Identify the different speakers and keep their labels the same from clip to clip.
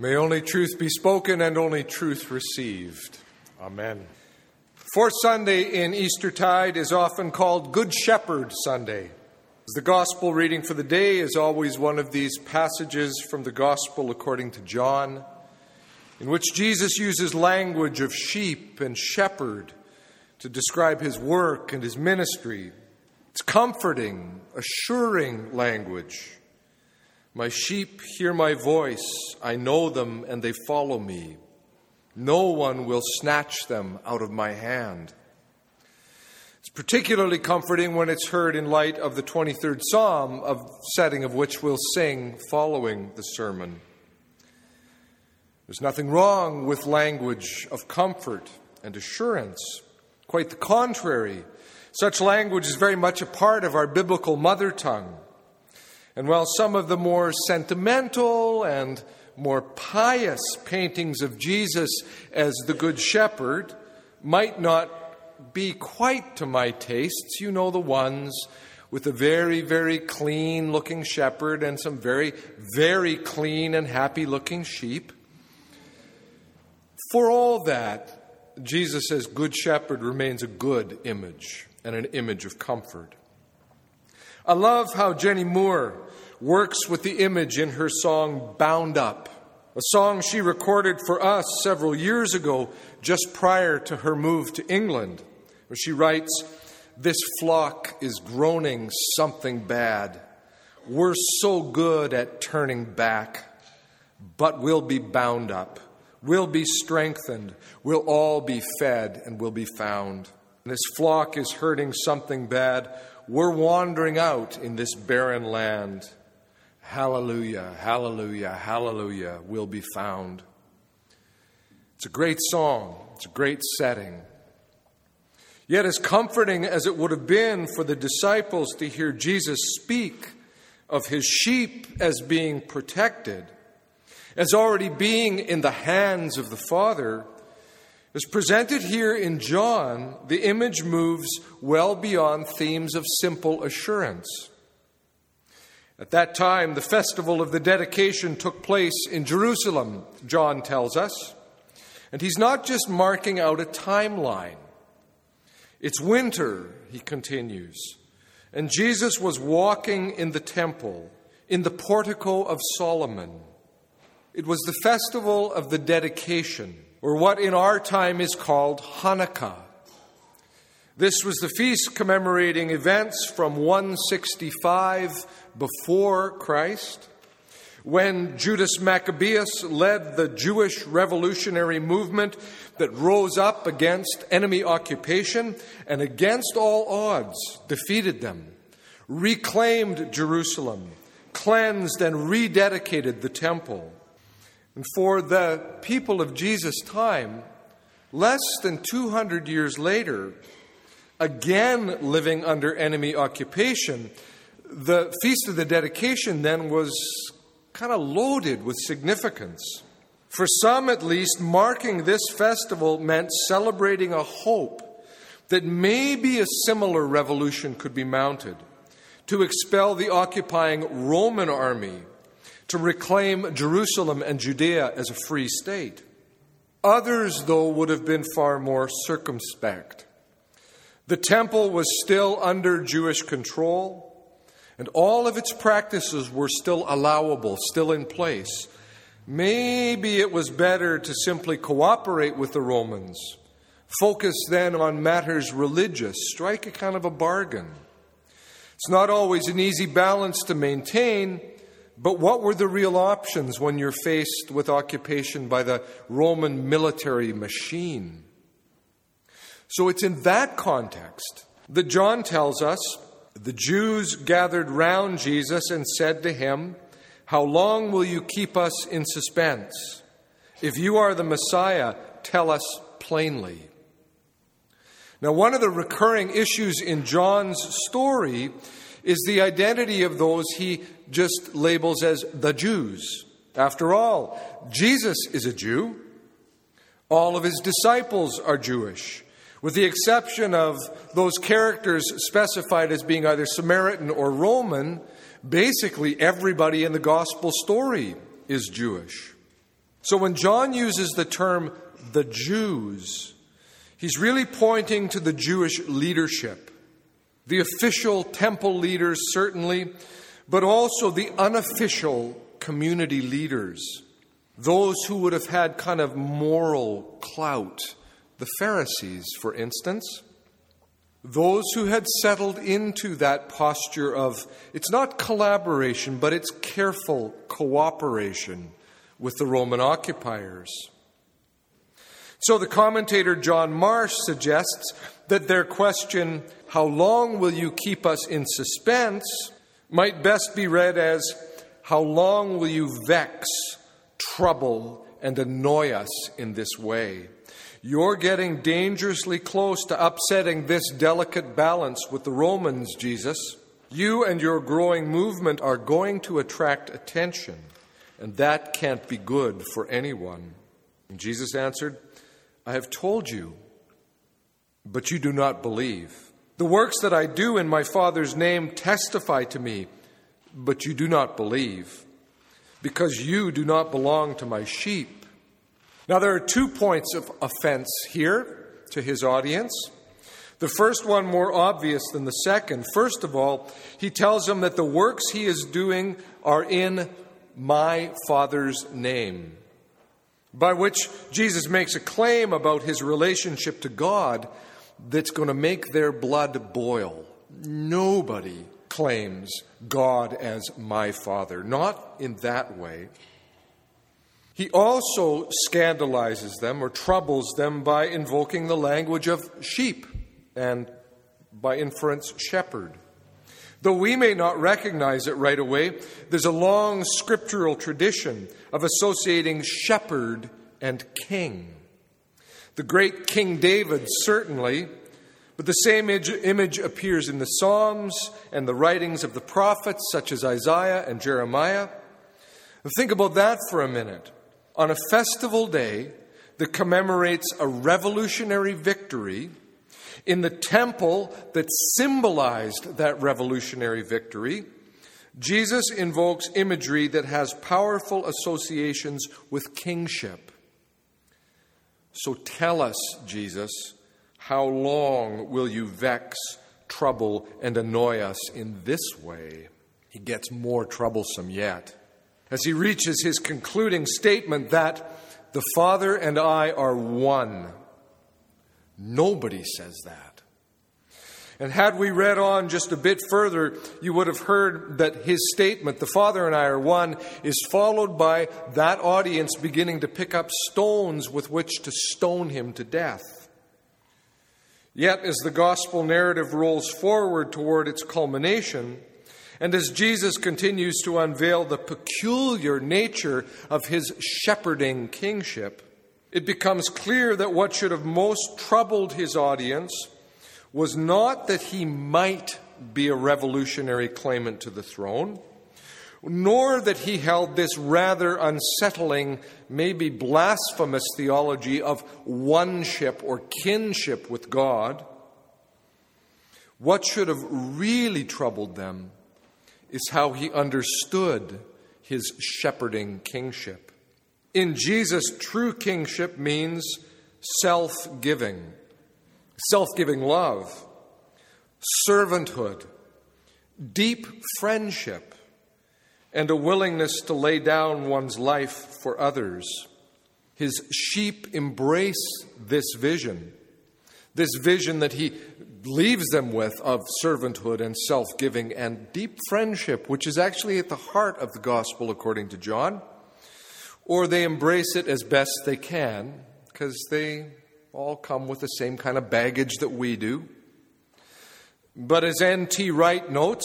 Speaker 1: May only truth be spoken and only truth received. Amen. Fourth Sunday in Eastertide is often called Good Shepherd Sunday. The gospel reading for the day is always one of these passages from the gospel according to John, in which Jesus uses language of sheep and shepherd to describe his work and his ministry. It's comforting, assuring language. My sheep hear my voice. I know them and they follow me. No one will snatch them out of my hand. It's particularly comforting when it's heard in light of the 23rd Psalm, of setting of which we'll sing following the sermon. There's nothing wrong with language of comfort and assurance. Quite the contrary. Such language is very much a part of our biblical mother tongue. And while some of the more sentimental and more pious paintings of Jesus as the Good Shepherd might not be quite to my tastes, you know the ones with a very, very clean looking shepherd and some very, very clean and happy looking sheep. For all that, Jesus as Good Shepherd remains a good image and an image of comfort. I love how Jenny Moore works with the image in her song Bound Up, a song she recorded for us several years ago, just prior to her move to England, where she writes, This flock is groaning something bad. We're so good at turning back, but we'll be bound up. We'll be strengthened. We'll all be fed and we'll be found. This flock is hurting something bad. We're wandering out in this barren land. Hallelujah, hallelujah, hallelujah will be found. It's a great song, it's a great setting. Yet, as comforting as it would have been for the disciples to hear Jesus speak of his sheep as being protected, as already being in the hands of the Father, as presented here in John, the image moves well beyond themes of simple assurance. At that time, the festival of the dedication took place in Jerusalem, John tells us. And he's not just marking out a timeline. It's winter, he continues. And Jesus was walking in the temple, in the portico of Solomon. It was the festival of the dedication, or what in our time is called Hanukkah. This was the feast commemorating events from 165 before Christ, when Judas Maccabeus led the Jewish revolutionary movement that rose up against enemy occupation and against all odds defeated them, reclaimed Jerusalem, cleansed and rededicated the temple. And for the people of Jesus' time, less than 200 years later, again living under enemy occupation, the Feast of the Dedication then was kind of loaded with significance. For some, at least, marking this festival meant celebrating a hope that maybe a similar revolution could be mounted to expel the occupying Roman army, to reclaim Jerusalem and Judea as a free state. Others, though, would have been far more circumspect. The temple was still under Jewish control. And all of its practices were still allowable, still in place. Maybe it was better to simply cooperate with the Romans, focus then on matters religious, strike a kind of a bargain. It's not always an easy balance to maintain, but what were the real options when you're faced with occupation by the Roman military machine? So it's in that context that John tells us the Jews gathered round Jesus and said to him, How long will you keep us in suspense? If you are the Messiah, tell us plainly. Now, one of the recurring issues in John's story is the identity of those he just labels as the Jews. After all, Jesus is a Jew. All of his disciples are Jewish with the exception of those characters specified as being either Samaritan or Roman, basically everybody in the gospel story is Jewish. So when John uses the term the Jews, he's really pointing to the Jewish leadership, the official temple leaders, certainly, but also the unofficial community leaders, those who would have had kind of moral clout, the Pharisees, for instance. Those who had settled into that posture of it's not collaboration, but it's careful cooperation with the Roman occupiers. So the commentator John Marsh suggests that their question, How long will you keep us in suspense? might best be read as, How long will you vex, trouble, and annoy us in this way? You're getting dangerously close to upsetting this delicate balance with the Romans, Jesus. You and your growing movement are going to attract attention, and that can't be good for anyone. And Jesus answered, I have told you, but you do not believe. The works that I do in my Father's name testify to me, but you do not believe, because you do not belong to my sheep. Now, there are two points of offense here to his audience. The first one more obvious than the second. First of all, he tells them that the works he is doing are in my Father's name, by which Jesus makes a claim about his relationship to God that's going to make their blood boil. Nobody claims God as my Father, not in that way. He also scandalizes them or troubles them by invoking the language of sheep and, by inference, shepherd. Though we may not recognize it right away, there's a long scriptural tradition of associating shepherd and king. The great King David, certainly, but the same image appears in the Psalms and the writings of the prophets, such as Isaiah and Jeremiah. Think about that for a minute on a festival day that commemorates a revolutionary victory in the temple that symbolized that revolutionary victory, Jesus invokes imagery that has powerful associations with kingship. So tell us, Jesus, how long will you vex, trouble, and annoy us in this way? He gets more troublesome yet as he reaches his concluding statement that the Father and I are one. Nobody says that. And had we read on just a bit further, you would have heard that his statement, the Father and I are one, is followed by that audience beginning to pick up stones with which to stone him to death. Yet, as the gospel narrative rolls forward toward its culmination, and as Jesus continues to unveil the peculiar nature of his shepherding kingship, it becomes clear that what should have most troubled his audience was not that he might be a revolutionary claimant to the throne, nor that he held this rather unsettling, maybe blasphemous theology of oneship or kinship with God. What should have really troubled them is how he understood his shepherding kingship. In Jesus, true kingship means self giving, self giving love, servanthood, deep friendship, and a willingness to lay down one's life for others. His sheep embrace this vision, this vision that he leaves them with of servanthood and self giving and deep friendship, which is actually at the heart of the gospel according to John, or they embrace it as best they can because they all come with the same kind of baggage that we do. But as N.T. Wright notes,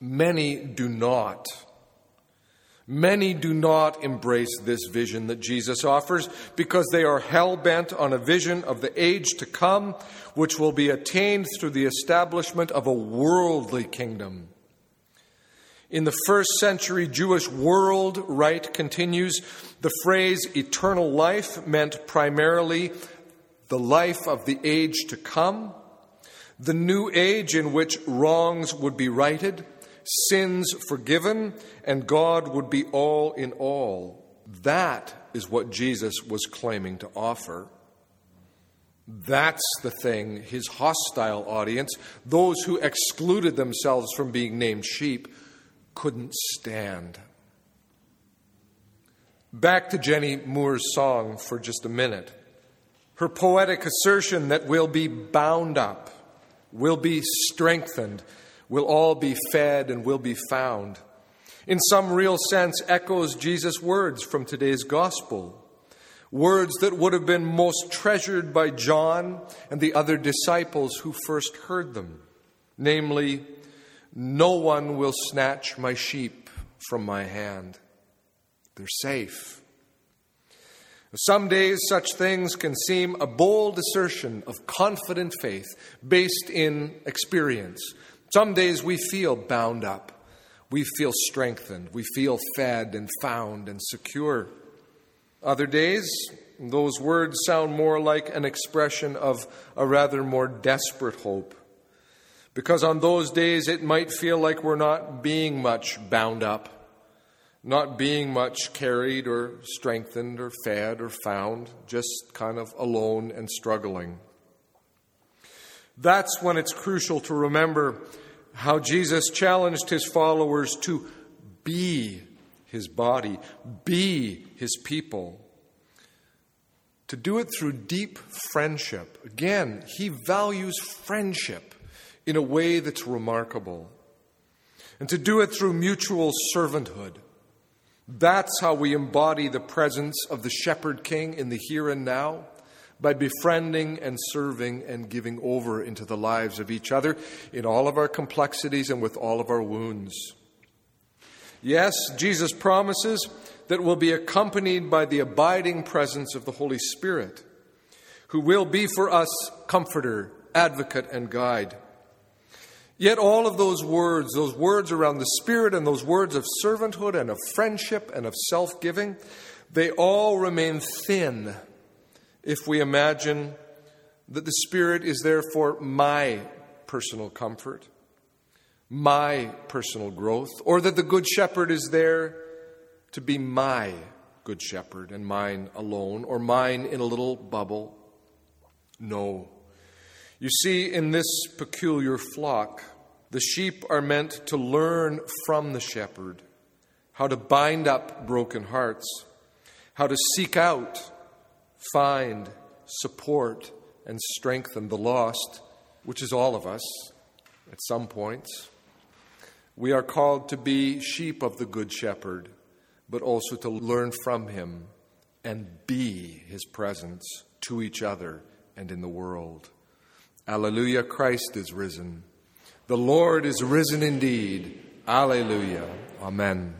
Speaker 1: many do not. Many do not embrace this vision that Jesus offers because they are hell bent on a vision of the age to come, which will be attained through the establishment of a worldly kingdom. In the first century Jewish world, Wright continues, the phrase eternal life meant primarily the life of the age to come, the new age in which wrongs would be righted sins forgiven, and God would be all in all. That is what Jesus was claiming to offer. That's the thing his hostile audience, those who excluded themselves from being named sheep, couldn't stand. Back to Jenny Moore's song for just a minute. Her poetic assertion that we'll be bound up, we'll be strengthened, we'll all be fed, and we'll be found, in some real sense echoes Jesus' words from today's gospel. Words that would have been most treasured by John and the other disciples who first heard them. Namely, no one will snatch my sheep from my hand. They're safe. Some days, such things can seem a bold assertion of confident faith based in experience. Some days we feel bound up. We feel strengthened. We feel fed and found and secure. Other days, those words sound more like an expression of a rather more desperate hope. Because on those days, it might feel like we're not being much bound up not being much carried or strengthened or fed or found, just kind of alone and struggling. That's when it's crucial to remember how Jesus challenged his followers to be his body, be his people. To do it through deep friendship. Again, he values friendship in a way that's remarkable. And to do it through mutual servanthood that's how we embody the presence of the Shepherd King in the here and now by befriending and serving and giving over into the lives of each other in all of our complexities and with all of our wounds. Yes, Jesus promises that we'll be accompanied by the abiding presence of the Holy Spirit, who will be for us comforter, advocate, and guide. Yet, all of those words, those words around the Spirit and those words of servanthood and of friendship and of self giving, they all remain thin if we imagine that the Spirit is there for my personal comfort, my personal growth, or that the Good Shepherd is there to be my Good Shepherd and mine alone, or mine in a little bubble. No. You see, in this peculiar flock, the sheep are meant to learn from the shepherd how to bind up broken hearts, how to seek out, find, support, and strengthen the lost, which is all of us at some points. We are called to be sheep of the Good Shepherd, but also to learn from him and be his presence to each other and in the world. Alleluia, Christ is risen. The Lord is risen indeed. Alleluia. Amen.